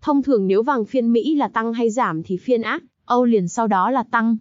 Thông thường nếu vàng phiên Mỹ là tăng hay giảm thì phiên Á, Âu liền sau đó là tăng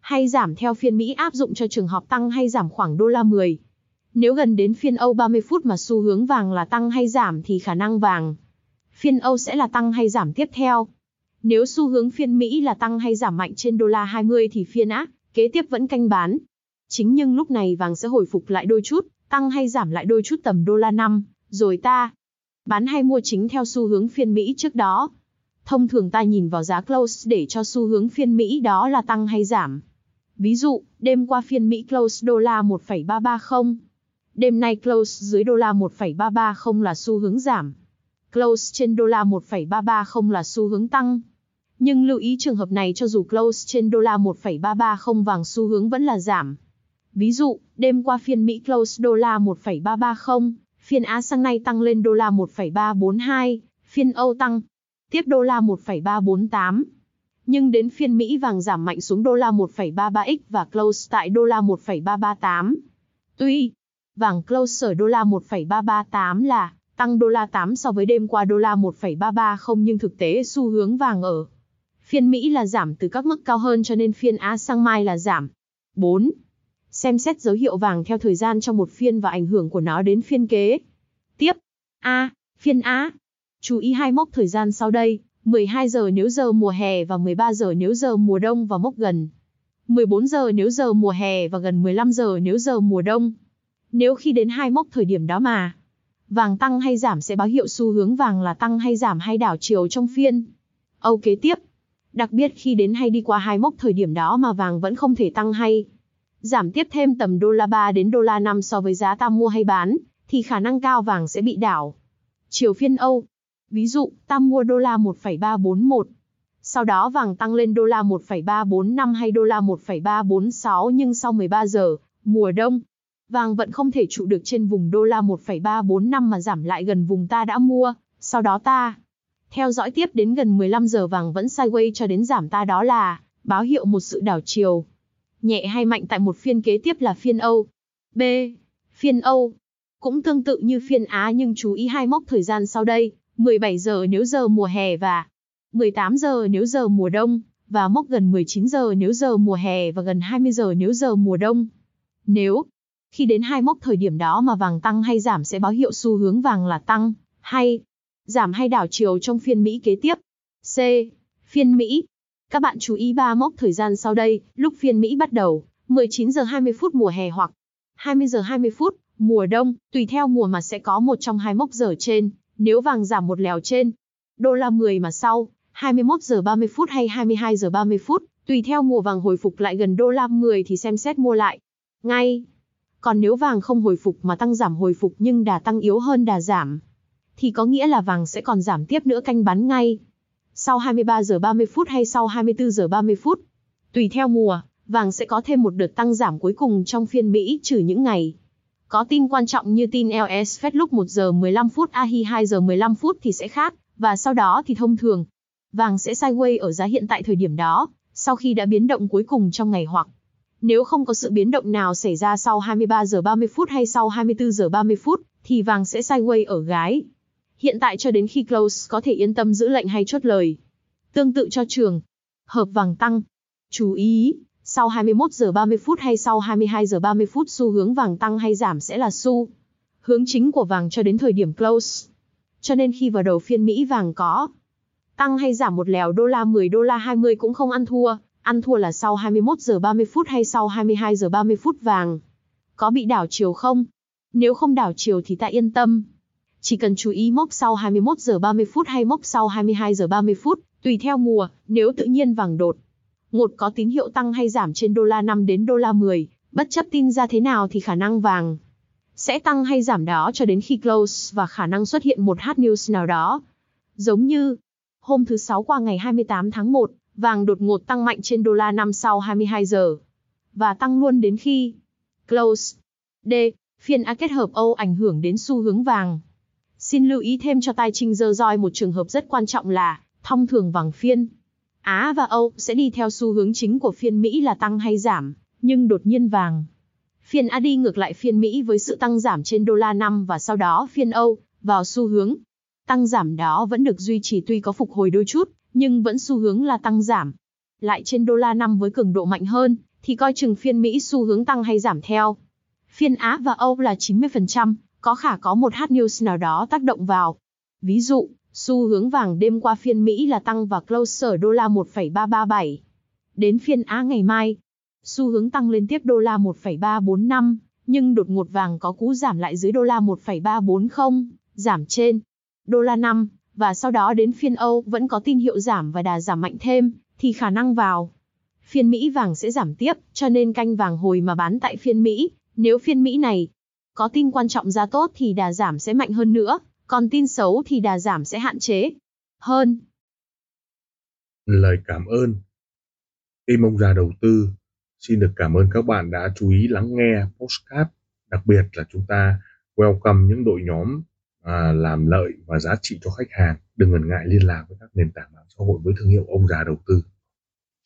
hay giảm theo phiên Mỹ áp dụng cho trường hợp tăng hay giảm khoảng đô la 10. Nếu gần đến phiên Âu 30 phút mà xu hướng vàng là tăng hay giảm thì khả năng vàng phiên Âu sẽ là tăng hay giảm tiếp theo. Nếu xu hướng phiên Mỹ là tăng hay giảm mạnh trên đô la 20 thì phiên Á kế tiếp vẫn canh bán. Chính nhưng lúc này vàng sẽ hồi phục lại đôi chút, tăng hay giảm lại đôi chút tầm đô la 5, rồi ta bán hay mua chính theo xu hướng phiên Mỹ trước đó. Thông thường ta nhìn vào giá close để cho xu hướng phiên Mỹ đó là tăng hay giảm. Ví dụ, đêm qua phiên Mỹ close đô la 1,330. Đêm nay close dưới đô la 1,330 là xu hướng giảm. Close trên đô la 1,330 là xu hướng tăng. Nhưng lưu ý trường hợp này cho dù close trên đô la 1,330 vàng xu hướng vẫn là giảm. Ví dụ, đêm qua phiên Mỹ close đô la 1,330, Phiên Á sang nay tăng lên đô la 1,342, phiên Âu tăng tiếp đô la 1,348. Nhưng đến phiên Mỹ vàng giảm mạnh xuống đô la 1,33x và close tại đô la 1,338. Tuy vàng close ở đô la 1,338 là tăng đô la 8 so với đêm qua đô la 1,330 nhưng thực tế xu hướng vàng ở phiên Mỹ là giảm từ các mức cao hơn cho nên phiên Á sang mai là giảm. 4 xem xét dấu hiệu vàng theo thời gian trong một phiên và ảnh hưởng của nó đến phiên kế. Tiếp. A. Phiên a Chú ý hai mốc thời gian sau đây, 12 giờ nếu giờ mùa hè và 13 giờ nếu giờ mùa đông và mốc gần. 14 giờ nếu giờ mùa hè và gần 15 giờ nếu giờ mùa đông. Nếu khi đến hai mốc thời điểm đó mà vàng tăng hay giảm sẽ báo hiệu xu hướng vàng là tăng hay giảm hay đảo chiều trong phiên. Âu kế tiếp. Đặc biệt khi đến hay đi qua hai mốc thời điểm đó mà vàng vẫn không thể tăng hay giảm tiếp thêm tầm đô la 3 đến đô la 5 so với giá ta mua hay bán, thì khả năng cao vàng sẽ bị đảo. Chiều phiên Âu, ví dụ, ta mua đô la 1,341, sau đó vàng tăng lên đô la 1,345 hay đô la 1,346 nhưng sau 13 giờ, mùa đông, vàng vẫn không thể trụ được trên vùng đô la 1,345 mà giảm lại gần vùng ta đã mua, sau đó ta theo dõi tiếp đến gần 15 giờ vàng vẫn sideways cho đến giảm ta đó là báo hiệu một sự đảo chiều nhẹ hay mạnh tại một phiên kế tiếp là phiên Âu. B. Phiên Âu. Cũng tương tự như phiên Á nhưng chú ý hai mốc thời gian sau đây, 17 giờ nếu giờ mùa hè và 18 giờ nếu giờ mùa đông, và mốc gần 19 giờ nếu giờ mùa hè và gần 20 giờ nếu giờ mùa đông. Nếu khi đến hai mốc thời điểm đó mà vàng tăng hay giảm sẽ báo hiệu xu hướng vàng là tăng, hay giảm hay đảo chiều trong phiên Mỹ kế tiếp. C. Phiên Mỹ các bạn chú ý ba mốc thời gian sau đây, lúc phiên Mỹ bắt đầu, 19 giờ 20 phút mùa hè hoặc 20 giờ 20 phút mùa đông, tùy theo mùa mà sẽ có một trong hai mốc giờ trên, nếu vàng giảm một lèo trên đô la 10 mà sau 21 giờ 30 phút hay 22 giờ 30 phút, tùy theo mùa vàng hồi phục lại gần đô la 10 thì xem xét mua lại ngay. Còn nếu vàng không hồi phục mà tăng giảm hồi phục nhưng đà tăng yếu hơn đà giảm, thì có nghĩa là vàng sẽ còn giảm tiếp nữa canh bán ngay sau 23 giờ 30 phút hay sau 24 giờ 30 phút. Tùy theo mùa, vàng sẽ có thêm một đợt tăng giảm cuối cùng trong phiên Mỹ trừ những ngày. Có tin quan trọng như tin LS Fed lúc 1 giờ 15 phút AHI 2 giờ 15 phút thì sẽ khác, và sau đó thì thông thường. Vàng sẽ sideways ở giá hiện tại thời điểm đó, sau khi đã biến động cuối cùng trong ngày hoặc nếu không có sự biến động nào xảy ra sau 23 giờ 30 phút hay sau 24 giờ 30 phút, thì vàng sẽ sideways ở gái. Hiện tại cho đến khi close có thể yên tâm giữ lệnh hay chốt lời. Tương tự cho trường. Hợp vàng tăng. Chú ý, sau 21 giờ 30 phút hay sau 22 giờ 30 phút xu hướng vàng tăng hay giảm sẽ là xu hướng chính của vàng cho đến thời điểm close. Cho nên khi vào đầu phiên Mỹ vàng có tăng hay giảm một lèo đô la 10 đô la 20 cũng không ăn thua, ăn thua là sau 21 giờ 30 phút hay sau 22 giờ 30 phút vàng. Có bị đảo chiều không? Nếu không đảo chiều thì ta yên tâm. Chỉ cần chú ý mốc sau 21 giờ 30 phút hay mốc sau 22 giờ 30 phút, tùy theo mùa, nếu tự nhiên vàng đột. Ngột có tín hiệu tăng hay giảm trên đô la 5 đến đô la 10, bất chấp tin ra thế nào thì khả năng vàng sẽ tăng hay giảm đó cho đến khi close và khả năng xuất hiện một hot news nào đó. Giống như Hôm thứ Sáu qua ngày 28 tháng 1, vàng đột ngột tăng mạnh trên đô la 5 sau 22 giờ. Và tăng luôn đến khi close. D. Phiên A kết hợp Âu ảnh hưởng đến xu hướng vàng. Xin lưu ý thêm cho tai trinh dơ roi một trường hợp rất quan trọng là, thông thường vàng phiên. Á và Âu sẽ đi theo xu hướng chính của phiên Mỹ là tăng hay giảm, nhưng đột nhiên vàng. Phiên A đi ngược lại phiên Mỹ với sự tăng giảm trên đô la năm và sau đó phiên Âu, vào xu hướng. Tăng giảm đó vẫn được duy trì tuy có phục hồi đôi chút, nhưng vẫn xu hướng là tăng giảm. Lại trên đô la năm với cường độ mạnh hơn, thì coi chừng phiên Mỹ xu hướng tăng hay giảm theo. Phiên Á và Âu là 90%, có khả có một hot news nào đó tác động vào. Ví dụ, xu hướng vàng đêm qua phiên Mỹ là tăng và close ở đô la 1,337. Đến phiên Á ngày mai, xu hướng tăng lên tiếp đô la 1,345, nhưng đột ngột vàng có cú giảm lại dưới đô la 1,340, giảm trên đô la 5, và sau đó đến phiên Âu vẫn có tin hiệu giảm và đà giảm mạnh thêm, thì khả năng vào. Phiên Mỹ vàng sẽ giảm tiếp, cho nên canh vàng hồi mà bán tại phiên Mỹ, nếu phiên Mỹ này có tin quan trọng ra tốt thì đà giảm sẽ mạnh hơn nữa, còn tin xấu thì đà giảm sẽ hạn chế hơn. Lời cảm ơn. Tim ông già đầu tư xin được cảm ơn các bạn đã chú ý lắng nghe postcard. Đặc biệt là chúng ta welcome những đội nhóm à, làm lợi và giá trị cho khách hàng. Đừng ngần ngại liên lạc với các nền tảng mạng xã hội với thương hiệu ông già đầu tư.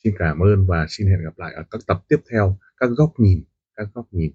Xin cảm ơn và xin hẹn gặp lại ở các tập tiếp theo, các góc nhìn, các góc nhìn